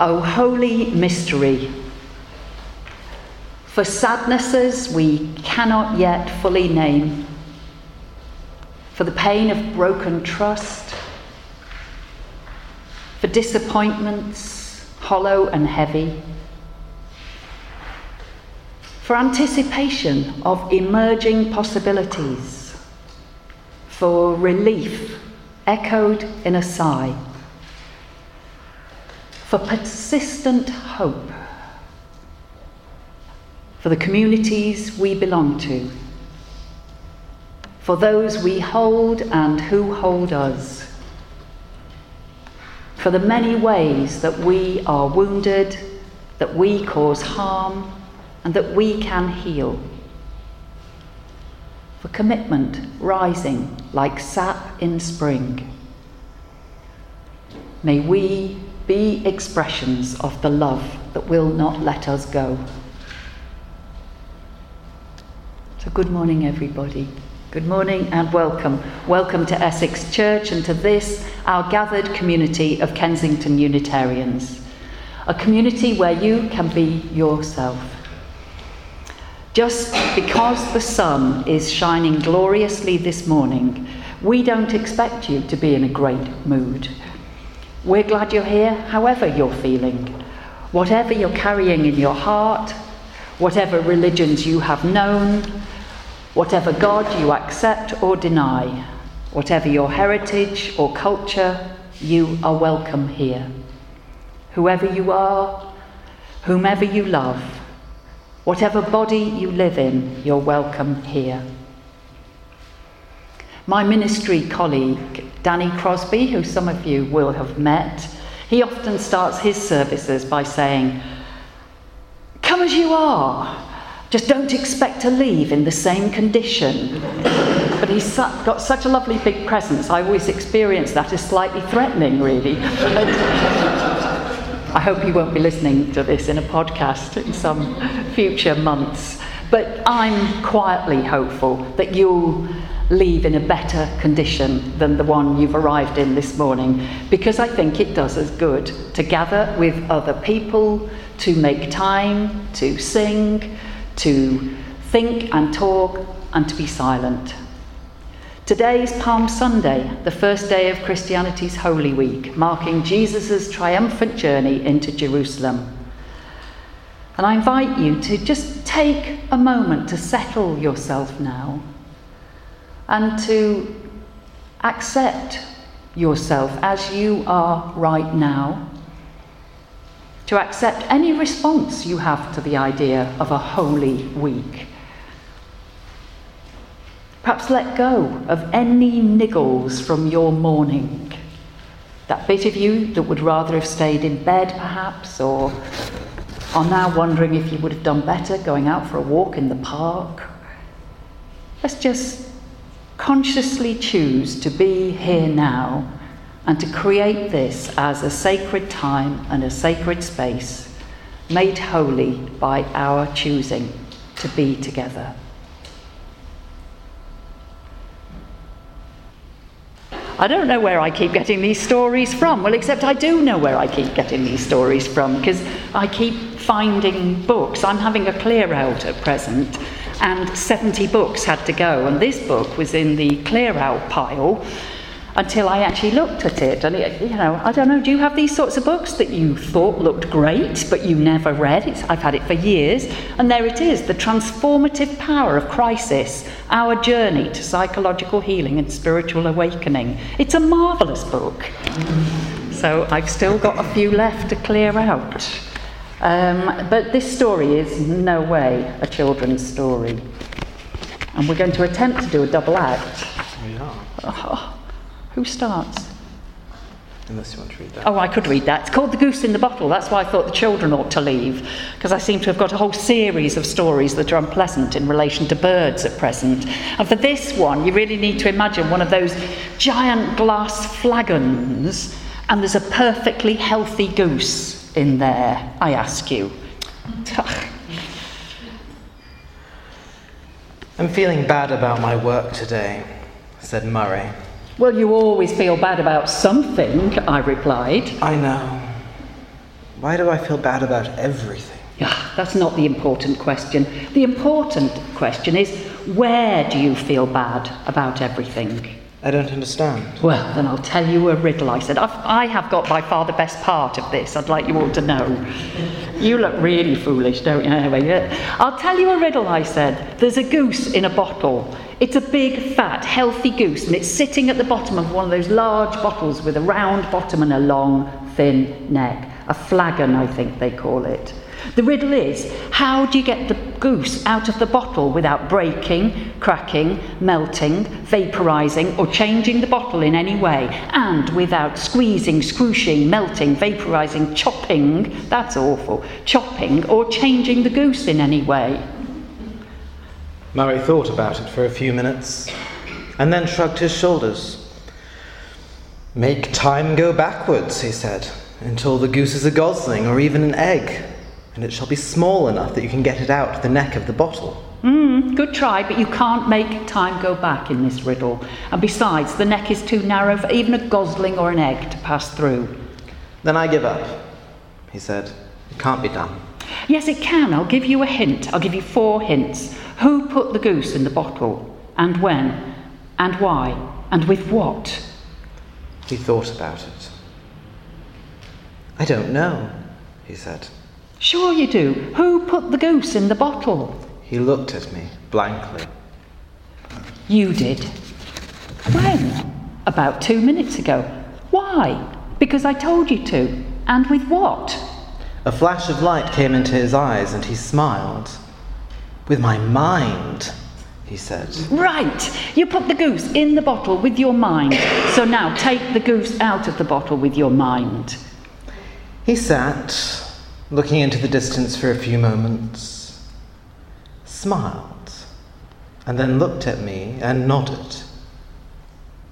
O holy mystery. For sadnesses we cannot yet fully name, for the pain of broken trust, for disappointments hollow and heavy, for anticipation of emerging possibilities, for relief echoed in a sigh, for persistent hope, for the communities we belong to, for those we hold and who hold us, for the many ways that we are wounded, that we cause harm, and that we can heal. For commitment rising like sap in spring. May we be expressions of the love that will not let us go. So, good morning, everybody. Good morning and welcome. Welcome to Essex Church and to this, our gathered community of Kensington Unitarians. A community where you can be yourself. Just because the sun is shining gloriously this morning, we don't expect you to be in a great mood. We're glad you're here, however you're feeling. Whatever you're carrying in your heart, whatever religions you have known, whatever God you accept or deny, whatever your heritage or culture, you are welcome here. Whoever you are, whomever you love, Whatever body you live in, you're welcome here. My ministry colleague, Danny Crosby, who some of you will have met, he often starts his services by saying, Come as you are. Just don't expect to leave in the same condition. But he's got such a lovely big presence. I always experience that as slightly threatening, really. I hope you won't be listening to this in a podcast in some future months. But I'm quietly hopeful that you'll leave in a better condition than the one you've arrived in this morning because I think it does us good to gather with other people, to make time, to sing, to think and talk, and to be silent. Today is Palm Sunday, the first day of Christianity's Holy Week, marking Jesus' triumphant journey into Jerusalem. And I invite you to just take a moment to settle yourself now and to accept yourself as you are right now, to accept any response you have to the idea of a holy week. Perhaps let go of any niggles from your morning. That bit of you that would rather have stayed in bed, perhaps, or are now wondering if you would have done better going out for a walk in the park. Let's just consciously choose to be here now and to create this as a sacred time and a sacred space made holy by our choosing to be together. I don't know where I keep getting these stories from. Well, except I do know where I keep getting these stories from because I keep finding books. I'm having a clear out at present, and 70 books had to go, and this book was in the clear out pile until I actually looked at it. And, it, you know, I don't know, do you have these sorts of books that you thought looked great, but you never read? It's, I've had it for years. And there it is The Transformative Power of Crisis Our Journey to Psychological Healing and Spiritual Awakening. It's a marvellous book. So I've still got a few left to clear out. Um, but this story is no way a children's story. And we're going to attempt to do a double act. We are. Oh. Who starts? Unless you want to read that. Oh, I could read that. It's called The Goose in the Bottle. That's why I thought the children ought to leave, because I seem to have got a whole series of stories that are unpleasant in relation to birds at present. And for this one, you really need to imagine one of those giant glass flagons, and there's a perfectly healthy goose in there, I ask you. I'm feeling bad about my work today, said Murray. Well, you always feel bad about something, I replied. I know. Why do I feel bad about everything? Yeah, that's not the important question. The important question is where do you feel bad about everything? I don't understand. Well, then I'll tell you a riddle, I said. I've, I have got by far the best part of this. I'd like you all to know. You look really foolish, don't you? Anyway, I'll tell you a riddle, I said. There's a goose in a bottle. It's a big, fat, healthy goose, and it's sitting at the bottom of one of those large bottles with a round bottom and a long, thin neck. A flagon, I think they call it. The riddle is how do you get the goose out of the bottle without breaking, cracking, melting, vaporizing, or changing the bottle in any way, and without squeezing, scrooshing, melting, vaporizing, chopping that's awful chopping, or changing the goose in any way? Murray thought about it for a few minutes and then shrugged his shoulders. Make time go backwards, he said, until the goose is a gosling or even an egg and it shall be small enough that you can get it out the neck of the bottle. Mm, good try, but you can't make time go back in this riddle. And besides, the neck is too narrow for even a gosling or an egg to pass through. Then I give up, he said. It can't be done. Yes, it can. I'll give you a hint. I'll give you four hints. Who put the goose in the bottle? And when? And why? And with what? He thought about it. I don't know, he said. Sure you do. Who put the goose in the bottle? He looked at me blankly. You did. When? About two minutes ago. Why? Because I told you to. And with what? A flash of light came into his eyes and he smiled. With my mind, he said. Right! You put the goose in the bottle with your mind. So now take the goose out of the bottle with your mind. He sat, looking into the distance for a few moments, smiled, and then looked at me and nodded.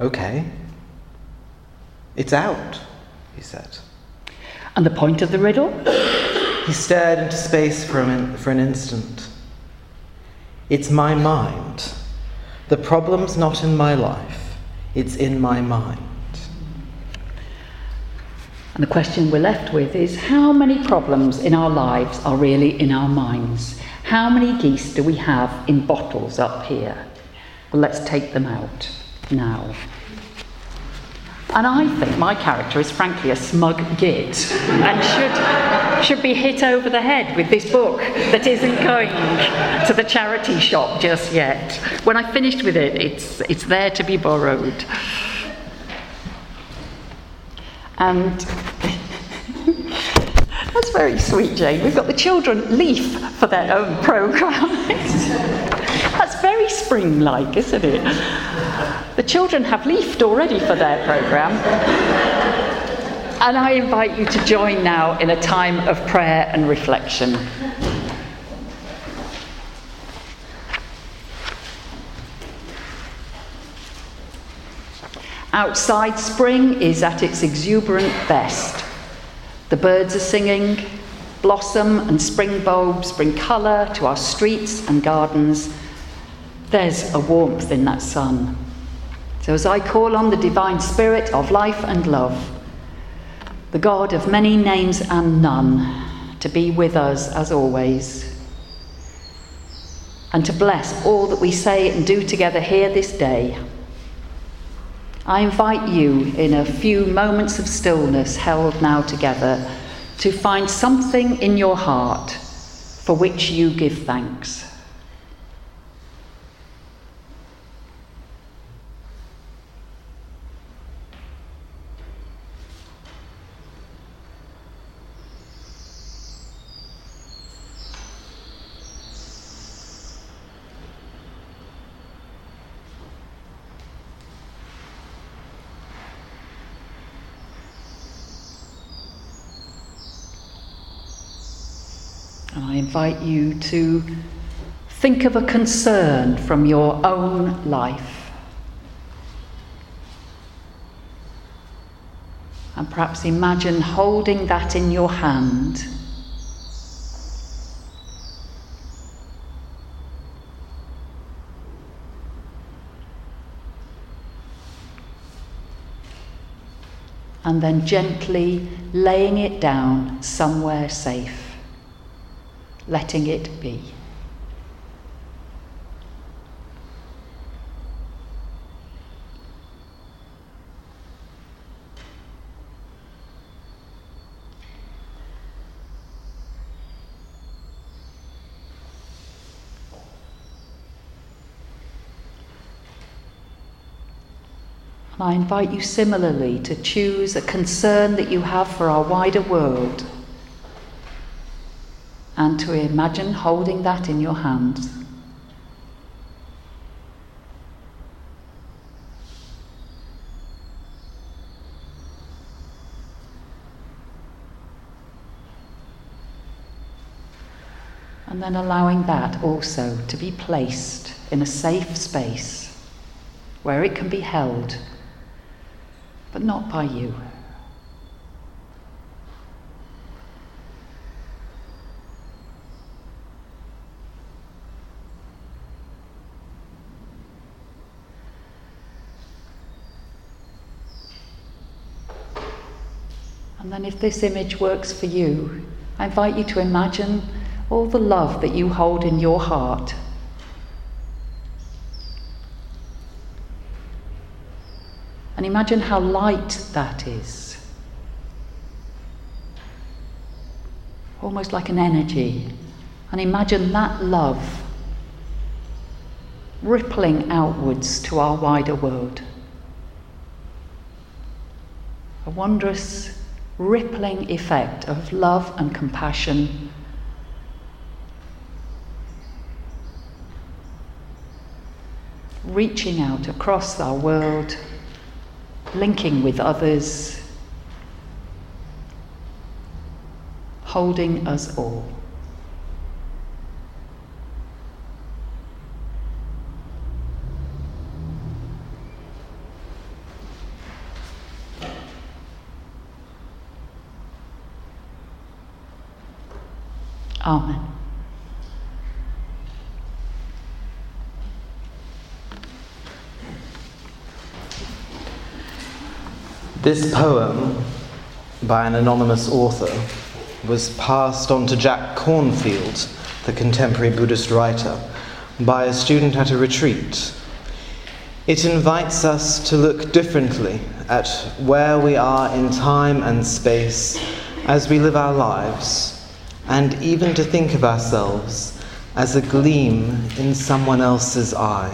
Okay. It's out, he said. And the point of the riddle? He stared into space for, min- for an instant. It's my mind. The problem's not in my life, it's in my mind. And the question we're left with is how many problems in our lives are really in our minds? How many geese do we have in bottles up here? Well, let's take them out now. And I think my character is frankly a smug git and should, should be hit over the head with this book that isn't going to the charity shop just yet. When I finished with it, it's, it's there to be borrowed. And that's very sweet, Jane. We've got the children leaf for their own programme. that's very spring like, isn't it? The children have leafed already for their programme. And I invite you to join now in a time of prayer and reflection. Outside, spring is at its exuberant best. The birds are singing, blossom and spring bulbs bring colour to our streets and gardens. There's a warmth in that sun. So, as I call on the divine spirit of life and love, the God of many names and none, to be with us as always, and to bless all that we say and do together here this day. I invite you, in a few moments of stillness held now together, to find something in your heart for which you give thanks. And I invite you to think of a concern from your own life. And perhaps imagine holding that in your hand. and then gently laying it down somewhere safe, letting it be. I invite you similarly to choose a concern that you have for our wider world and to imagine holding that in your hands. And then allowing that also to be placed in a safe space where it can be held but not by you. And then, if this image works for you, I invite you to imagine all the love that you hold in your heart And imagine how light that is. Almost like an energy. And imagine that love rippling outwards to our wider world. A wondrous, rippling effect of love and compassion. Reaching out across our world linking with others, holding us all. Amen. This poem, by an anonymous author, was passed on to Jack Kornfield, the contemporary Buddhist writer, by a student at a retreat. It invites us to look differently at where we are in time and space as we live our lives, and even to think of ourselves as a gleam in someone else's eye.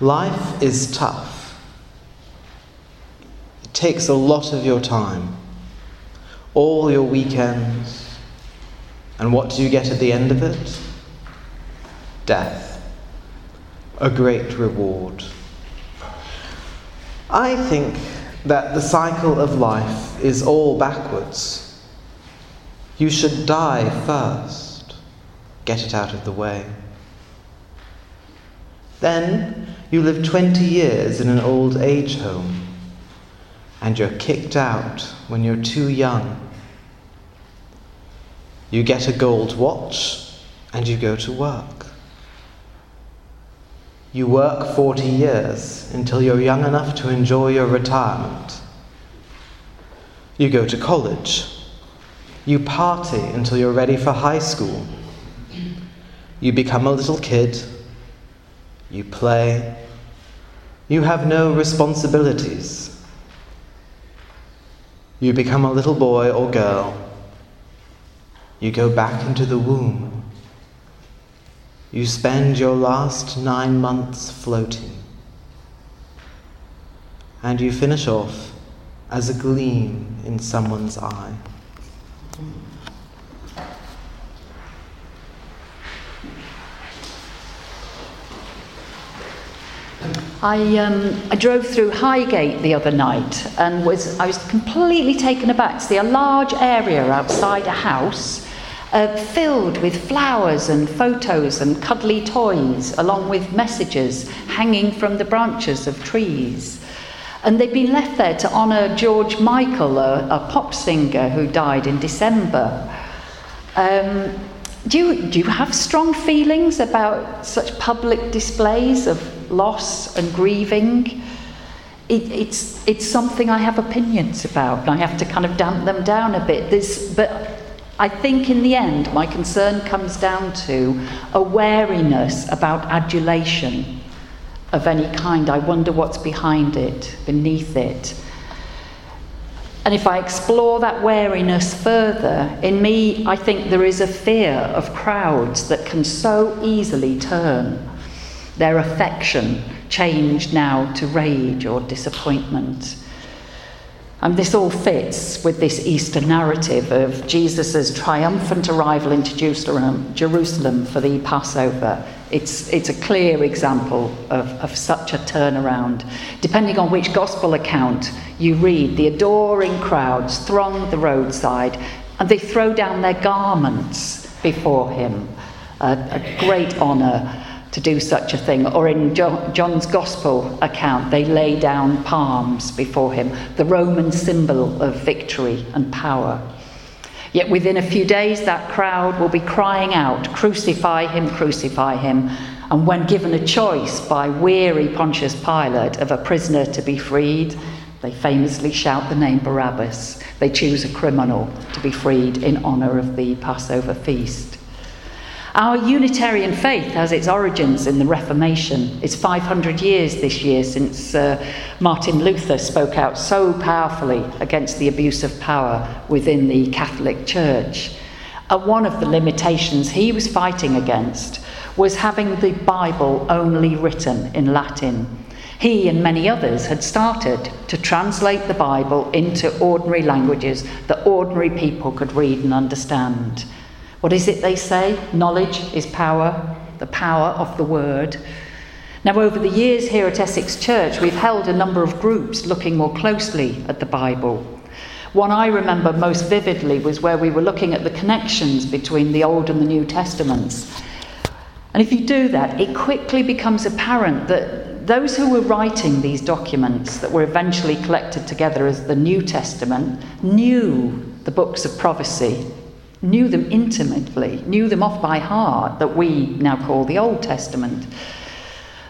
Life is tough. It takes a lot of your time, all your weekends, and what do you get at the end of it? Death. A great reward. I think that the cycle of life is all backwards. You should die first, get it out of the way. Then you live 20 years in an old age home, and you're kicked out when you're too young. You get a gold watch, and you go to work. You work 40 years until you're young enough to enjoy your retirement. You go to college. You party until you're ready for high school. You become a little kid you play, you have no responsibilities. You become a little boy or girl. You go back into the womb. You spend your last nine months floating. And you finish off as a gleam in someone's eye. I, um, I drove through Highgate the other night and was, I was completely taken aback to see a large area outside a house uh, filled with flowers and photos and cuddly toys, along with messages hanging from the branches of trees. And they'd been left there to honour George Michael, a, a, pop singer who died in December. Um, do, you, do you have strong feelings about such public displays of loss and grieving. it, it's, it's something I have opinions about. and I have to kind of damp them down a bit. There's, but I think in the end, my concern comes down to a wariness about adulation of any kind. I wonder what's behind it, beneath it. And if I explore that wariness further, in me, I think there is a fear of crowds that can so easily turn their affection changed now to rage or disappointment. And this all fits with this Easter narrative of Jesus' triumphant arrival into Jerusalem, for the Passover. It's, it's a clear example of, of such a turnaround. Depending on which gospel account you read, the adoring crowds throng the roadside and they throw down their garments before him. a, a great honour to do such a thing. Or in John's Gospel account, they lay down palms before him, the Roman symbol of victory and power. Yet within a few days, that crowd will be crying out, Crucify him, crucify him. And when given a choice by weary Pontius Pilate of a prisoner to be freed, they famously shout the name Barabbas. They choose a criminal to be freed in honour of the Passover feast. Our Unitarian faith has its origins in the Reformation. It's 500 years this year since uh, Martin Luther spoke out so powerfully against the abuse of power within the Catholic Church. Uh, one of the limitations he was fighting against was having the Bible only written in Latin. He and many others had started to translate the Bible into ordinary languages that ordinary people could read and understand. What is it they say? Knowledge is power, the power of the word. Now, over the years here at Essex Church, we've held a number of groups looking more closely at the Bible. One I remember most vividly was where we were looking at the connections between the Old and the New Testaments. And if you do that, it quickly becomes apparent that those who were writing these documents that were eventually collected together as the New Testament knew the books of prophecy knew them intimately, knew them off by heart, that we now call the Old Testament.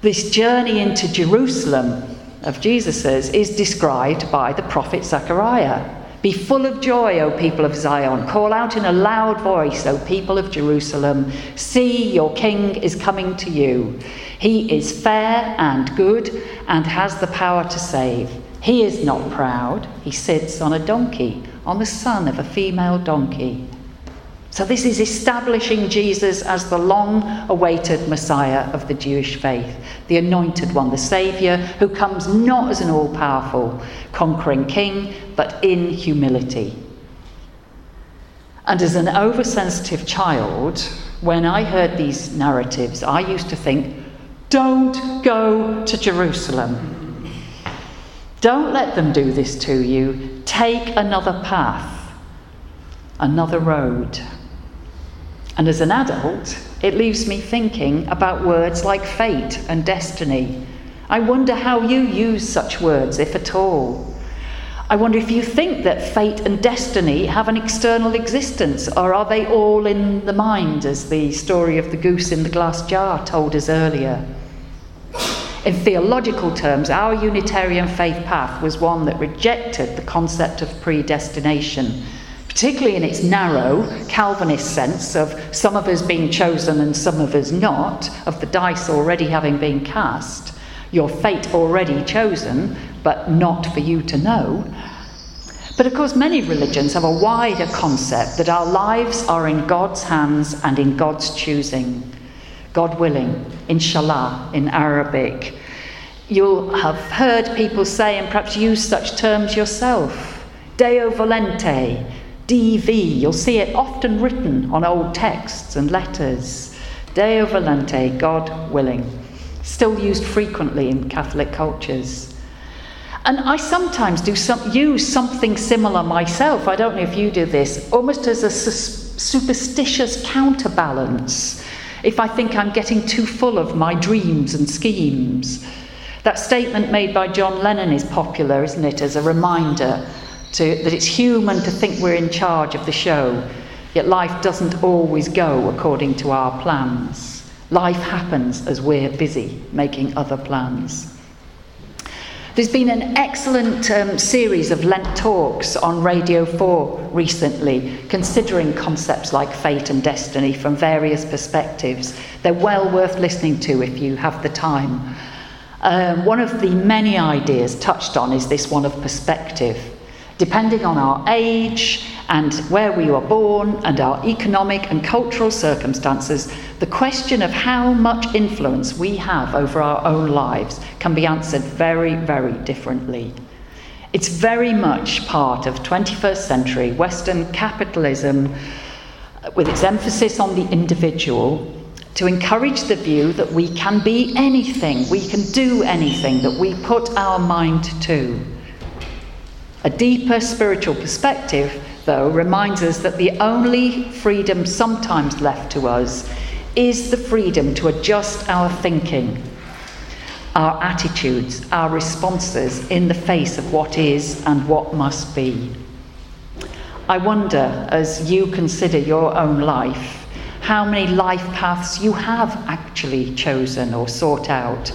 This journey into Jerusalem of Jesus's is described by the prophet Zechariah. Be full of joy, O people of Zion. Call out in a loud voice, O people of Jerusalem. See, your king is coming to you. He is fair and good and has the power to save. He is not proud. He sits on a donkey, on the son of a female donkey. So, this is establishing Jesus as the long awaited Messiah of the Jewish faith, the anointed one, the Saviour, who comes not as an all powerful, conquering king, but in humility. And as an oversensitive child, when I heard these narratives, I used to think, don't go to Jerusalem. Don't let them do this to you. Take another path, another road. And as an adult, it leaves me thinking about words like fate and destiny. I wonder how you use such words, if at all. I wonder if you think that fate and destiny have an external existence, or are they all in the mind, as the story of the goose in the glass jar told us earlier? In theological terms, our Unitarian faith path was one that rejected the concept of predestination particularly in its narrow Calvinist sense of some of us being chosen and some of us not, of the dice already having been cast, your fate already chosen, but not for you to know. But of course, many religions have a wider concept that our lives are in God's hands and in God's choosing. God willing, inshallah in Arabic. You'll have heard people say, and perhaps use such terms yourself, Deo volente, DV. You'll see it often written on old texts and letters. Deo volente, God willing. Still used frequently in Catholic cultures. And I sometimes do some, use something similar myself. I don't know if you do this, almost as a su- superstitious counterbalance. If I think I'm getting too full of my dreams and schemes. That statement made by John Lennon is popular, isn't it, as a reminder to, that it's human to think we're in charge of the show, yet life doesn't always go according to our plans. Life happens as we're busy making other plans. There's been an excellent um, series of Lent talks on Radio 4 recently, considering concepts like fate and destiny from various perspectives. They're well worth listening to if you have the time. Um, one of the many ideas touched on is this one of perspective. Depending on our age and where we were born and our economic and cultural circumstances, the question of how much influence we have over our own lives can be answered very, very differently. It's very much part of 21st century Western capitalism with its emphasis on the individual to encourage the view that we can be anything, we can do anything that we put our mind to. A deeper spiritual perspective, though, reminds us that the only freedom sometimes left to us is the freedom to adjust our thinking, our attitudes, our responses in the face of what is and what must be. I wonder, as you consider your own life, how many life paths you have actually chosen or sought out,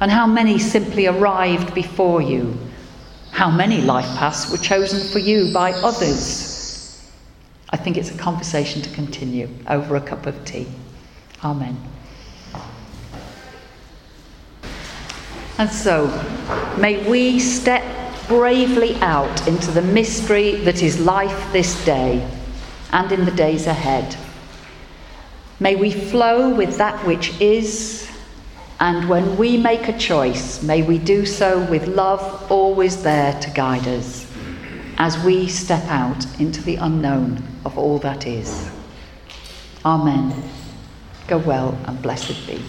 and how many simply arrived before you. How many life paths were chosen for you by others? I think it's a conversation to continue over a cup of tea. Amen. And so, may we step bravely out into the mystery that is life this day and in the days ahead. May we flow with that which is, and when we make a choice, may we do so with love always there to guide us as we step out into the unknown of all that is. Amen. Go well and blessed be.